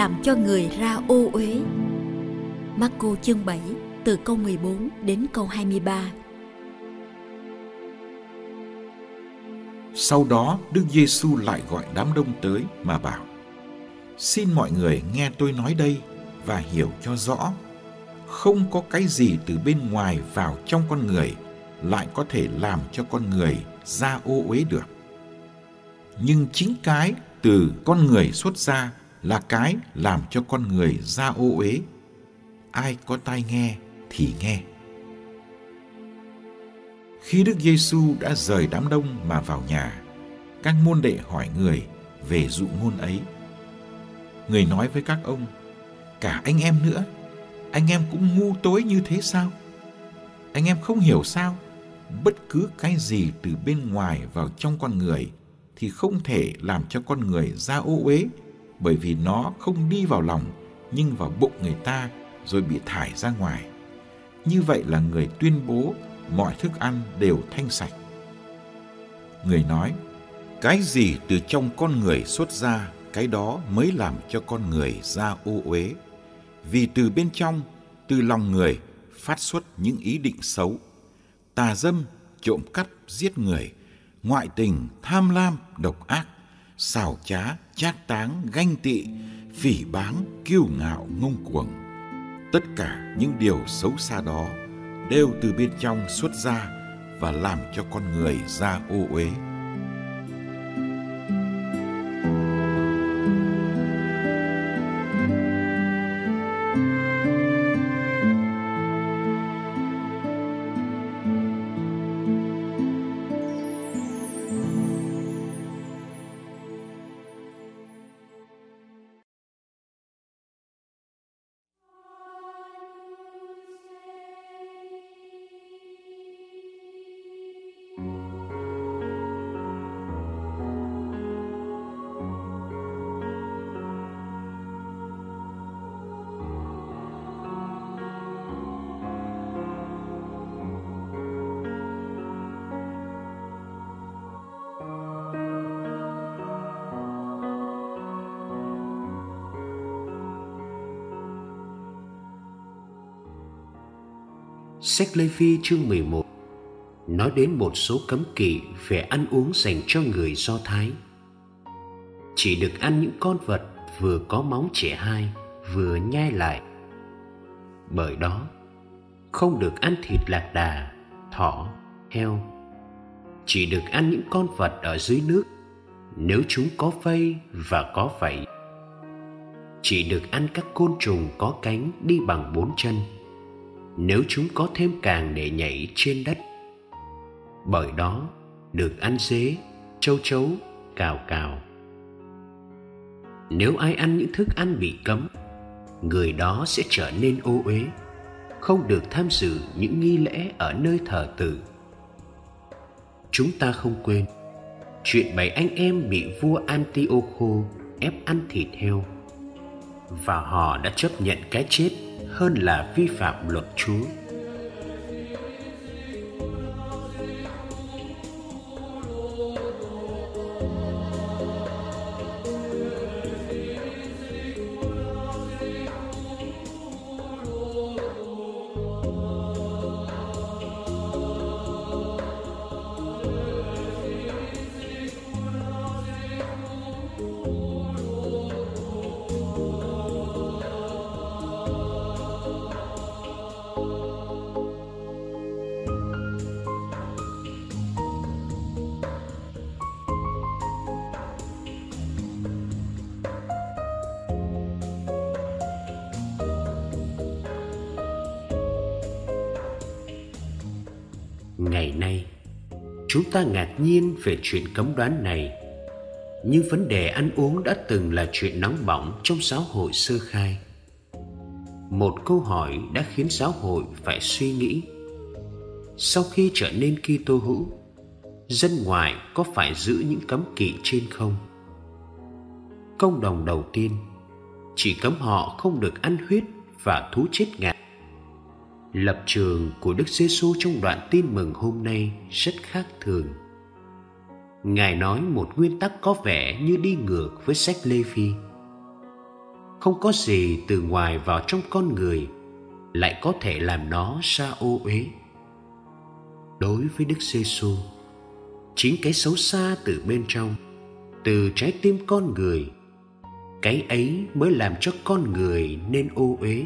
làm cho người ra ô uế. Marco chương 7 từ câu 14 đến câu 23. Sau đó, Đức Giêsu lại gọi đám đông tới mà bảo: Xin mọi người nghe tôi nói đây và hiểu cho rõ. Không có cái gì từ bên ngoài vào trong con người lại có thể làm cho con người ra ô uế được. Nhưng chính cái từ con người xuất ra là cái làm cho con người ra ô uế. Ai có tai nghe thì nghe. Khi Đức Giêsu đã rời đám đông mà vào nhà, các môn đệ hỏi người về dụ ngôn ấy. Người nói với các ông, cả anh em nữa, anh em cũng ngu tối như thế sao? Anh em không hiểu sao? Bất cứ cái gì từ bên ngoài vào trong con người thì không thể làm cho con người ra ô uế bởi vì nó không đi vào lòng nhưng vào bụng người ta rồi bị thải ra ngoài. Như vậy là người tuyên bố mọi thức ăn đều thanh sạch. Người nói, cái gì từ trong con người xuất ra, cái đó mới làm cho con người ra ô uế. Vì từ bên trong, từ lòng người phát xuất những ý định xấu, tà dâm, trộm cắp, giết người, ngoại tình, tham lam, độc ác, xảo trá, chát táng, ganh tị, phỉ báng, kiêu ngạo, ngông cuồng. Tất cả những điều xấu xa đó đều từ bên trong xuất ra và làm cho con người ra ô uế. Sách Lê Phi chương 11 nói đến một số cấm kỵ về ăn uống dành cho người Do Thái. Chỉ được ăn những con vật vừa có móng trẻ hai vừa nhai lại. Bởi đó, không được ăn thịt lạc đà, thỏ, heo. Chỉ được ăn những con vật ở dưới nước nếu chúng có vây và có vảy. Chỉ được ăn các côn trùng có cánh đi bằng bốn chân nếu chúng có thêm càng để nhảy trên đất. Bởi đó, được ăn dế, châu chấu, cào cào. Nếu ai ăn những thức ăn bị cấm, người đó sẽ trở nên ô uế, không được tham dự những nghi lễ ở nơi thờ tự. Chúng ta không quên, chuyện bảy anh em bị vua Antiocho ép ăn thịt heo. Và họ đã chấp nhận cái chết hơn là vi phạm luật Chúa. Ngày nay, chúng ta ngạc nhiên về chuyện cấm đoán này. Nhưng vấn đề ăn uống đã từng là chuyện nóng bỏng trong giáo hội sơ khai. Một câu hỏi đã khiến giáo hội phải suy nghĩ. Sau khi trở nên Kitô hữu, dân ngoại có phải giữ những cấm kỵ trên không? Công đồng đầu tiên, chỉ cấm họ không được ăn huyết và thú chết ngạt lập trường của Đức Giêsu trong đoạn tin mừng hôm nay rất khác thường. Ngài nói một nguyên tắc có vẻ như đi ngược với sách Lê Phi. không có gì từ ngoài vào trong con người, lại có thể làm nó ra ô uế đối với đức giê xu chính cái xấu xa từ bên trong, từ trái tim con người, cái ấy mới làm cho con người nên ô uế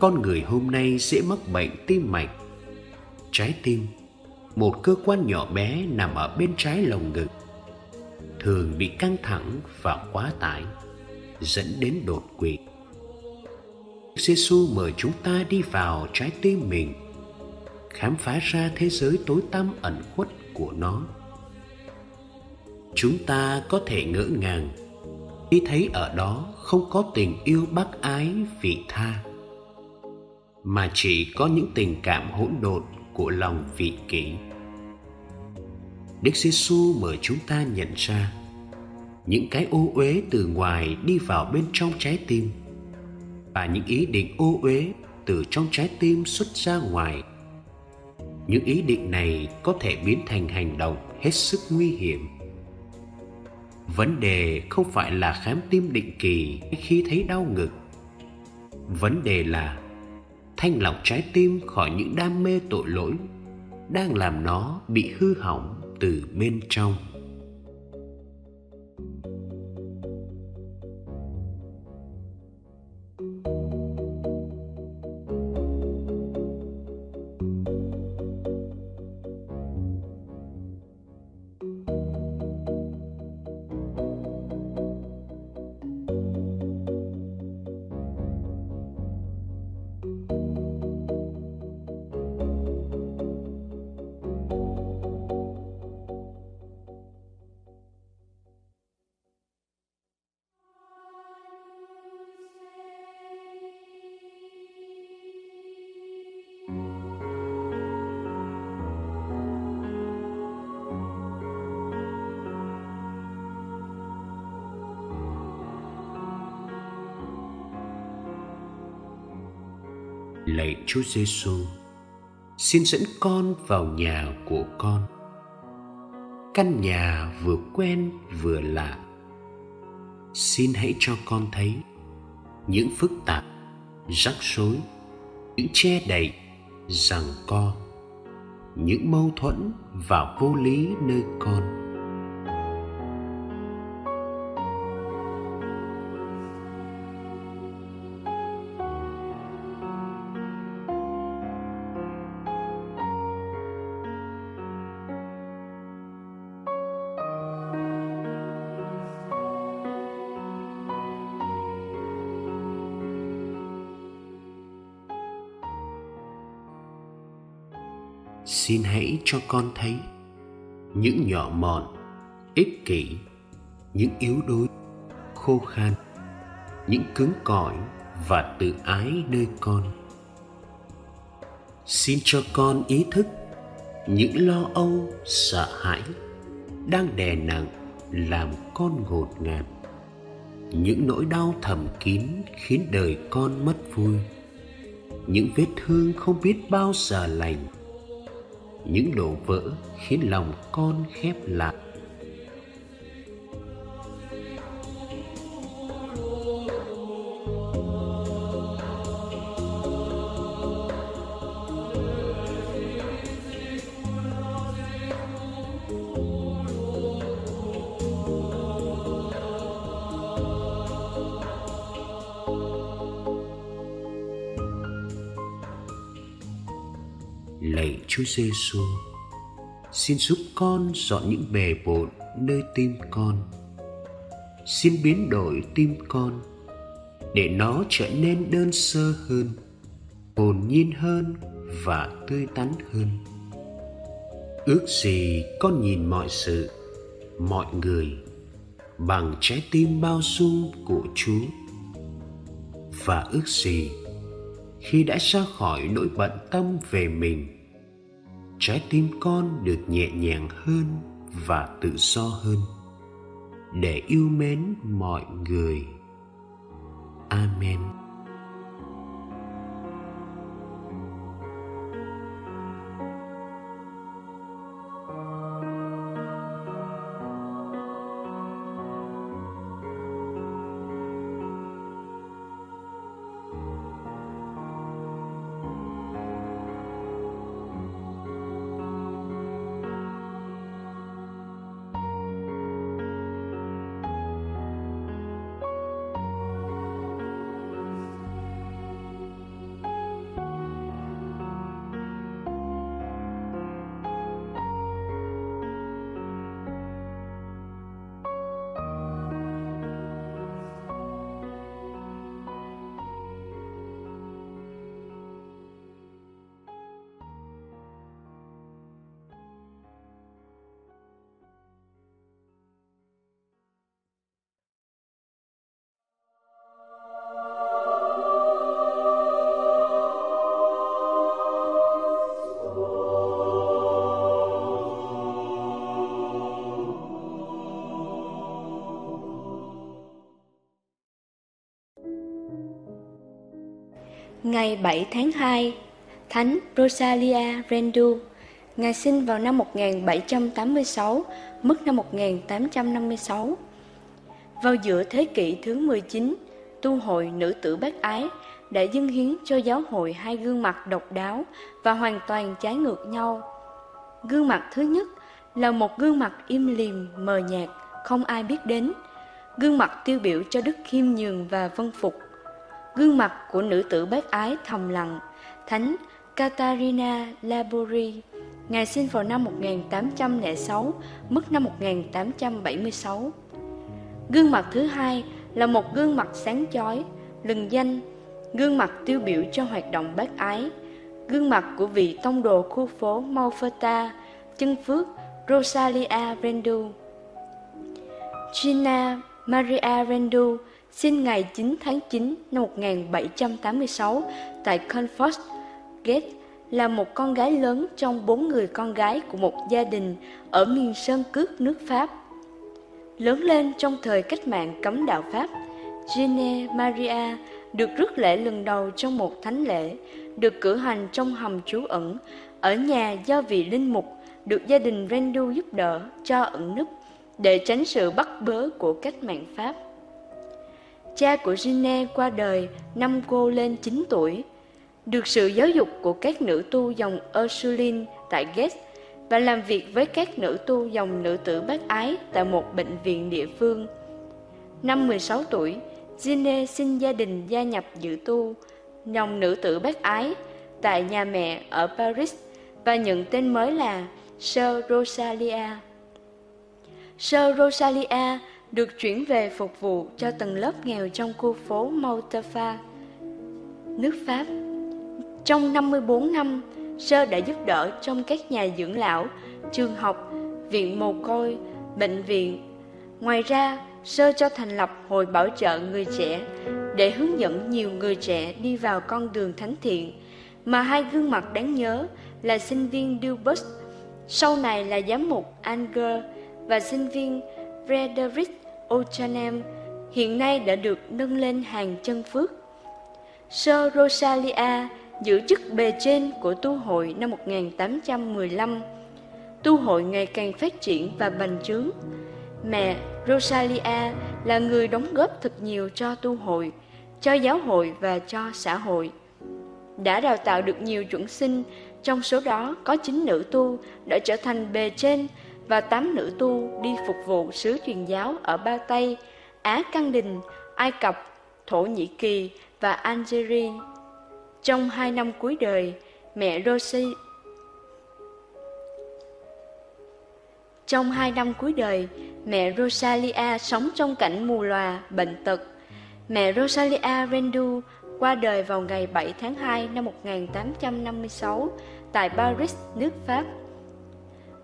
con người hôm nay dễ mắc bệnh tim mạch. Trái tim, một cơ quan nhỏ bé nằm ở bên trái lồng ngực, thường bị căng thẳng và quá tải, dẫn đến đột quỵ. Giê mời chúng ta đi vào trái tim mình, khám phá ra thế giới tối tăm ẩn khuất của nó. Chúng ta có thể ngỡ ngàng khi thấy ở đó không có tình yêu bác ái vị tha mà chỉ có những tình cảm hỗn độn của lòng vị kỷ. Đức Giêsu mời chúng ta nhận ra, những cái ô uế từ ngoài đi vào bên trong trái tim và những ý định ô uế từ trong trái tim xuất ra ngoài. Những ý định này có thể biến thành hành động hết sức nguy hiểm. Vấn đề không phải là khám tim định kỳ khi thấy đau ngực. Vấn đề là thanh lọc trái tim khỏi những đam mê tội lỗi đang làm nó bị hư hỏng từ bên trong. Lạy Chúa Giêsu, xin dẫn con vào nhà của con. Căn nhà vừa quen vừa lạ. Xin hãy cho con thấy những phức tạp, rắc rối, những che đậy, rằng co, những mâu thuẫn và vô lý nơi con cho con thấy. Những nhỏ mọn, ích kỷ, những yếu đuối, khô khan, những cứng cỏi và tự ái nơi con. Xin cho con ý thức những lo âu, sợ hãi đang đè nặng làm con ngột ngạt. Những nỗi đau thầm kín khiến đời con mất vui. Những vết thương không biết bao giờ lành những đổ vỡ khiến lòng con khép lại. Chúa Giêsu, xin giúp con dọn những bề bộn nơi tim con. Xin biến đổi tim con để nó trở nên đơn sơ hơn hồn nhiên hơn và tươi tắn hơn. Ước gì con nhìn mọi sự mọi người bằng trái tim bao dung của chúa. Và ước gì khi đã ra khỏi nỗi bận tâm về mình trái tim con được nhẹ nhàng hơn và tự do hơn. Để yêu mến mọi người. Amen. Ngày 7 tháng 2, Thánh Rosalia Rendu, Ngài sinh vào năm 1786, mất năm 1856. Vào giữa thế kỷ thứ 19, tu hội nữ tử bác ái đã dâng hiến cho giáo hội hai gương mặt độc đáo và hoàn toàn trái ngược nhau. Gương mặt thứ nhất là một gương mặt im lìm, mờ nhạt, không ai biết đến. Gương mặt tiêu biểu cho đức khiêm nhường và vân phục Gương mặt của nữ tử bác ái thầm lặng, Thánh Katarina Labori, Ngài sinh vào năm 1806, mất năm 1876. Gương mặt thứ hai là một gương mặt sáng chói, lừng danh, gương mặt tiêu biểu cho hoạt động bác ái, gương mặt của vị tông đồ khu phố Malfata, chân phước Rosalia Rendu. Gina Maria Rendu sinh ngày 9 tháng 9 năm 1786 tại Confort, Gate là một con gái lớn trong bốn người con gái của một gia đình ở miền sơn cước nước Pháp. Lớn lên trong thời cách mạng cấm đạo Pháp, Gine Maria được rước lễ lần đầu trong một thánh lễ, được cử hành trong hầm trú ẩn, ở nhà do vị linh mục được gia đình Rendu giúp đỡ cho ẩn nấp để tránh sự bắt bớ của cách mạng Pháp. Cha của Gine qua đời năm cô lên 9 tuổi, được sự giáo dục của các nữ tu dòng Ursuline tại Ghét và làm việc với các nữ tu dòng nữ tử bác ái tại một bệnh viện địa phương. Năm 16 tuổi, Gine xin gia đình gia nhập dự tu dòng nữ tử bác ái tại nhà mẹ ở Paris và nhận tên mới là Sir Rosalia. Sir Rosalia được chuyển về phục vụ cho tầng lớp nghèo trong khu phố Montaufa, nước Pháp. Trong 54 năm, Sơ đã giúp đỡ trong các nhà dưỡng lão, trường học, viện mồ côi, bệnh viện. Ngoài ra, Sơ cho thành lập hội bảo trợ người trẻ để hướng dẫn nhiều người trẻ đi vào con đường thánh thiện, mà hai gương mặt đáng nhớ là sinh viên Dubus, sau này là giám mục Anger và sinh viên Frederick O'Chanem hiện nay đã được nâng lên hàng chân phước. Sơ Rosalia giữ chức bề trên của tu hội năm 1815. Tu hội ngày càng phát triển và bành trướng. Mẹ Rosalia là người đóng góp thật nhiều cho tu hội, cho giáo hội và cho xã hội. Đã đào tạo được nhiều chuẩn sinh, trong số đó có chính nữ tu đã trở thành bề trên và tám nữ tu đi phục vụ sứ truyền giáo ở Ba Tây, Á Căng Đình, Ai Cập, Thổ Nhĩ Kỳ và Algeria. Trong hai năm cuối đời, mẹ Rosie trong hai năm cuối đời, mẹ Rosalia sống trong cảnh mù lòa, bệnh tật. Mẹ Rosalia Rendu qua đời vào ngày 7 tháng 2 năm 1856 tại Paris, nước Pháp.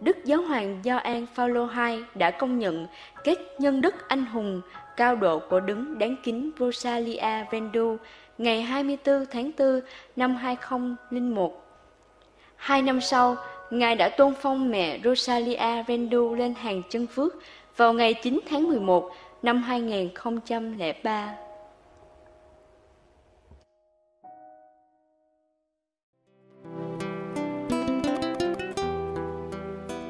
Đức Giáo hoàng Gioan Phaolô II đã công nhận kết nhân đức anh hùng cao độ của đứng đáng kính Rosalia Vendu ngày 24 tháng 4 năm 2001. Hai năm sau, Ngài đã tôn phong mẹ Rosalia Vendu lên hàng chân phước vào ngày 9 tháng 11 năm 2003.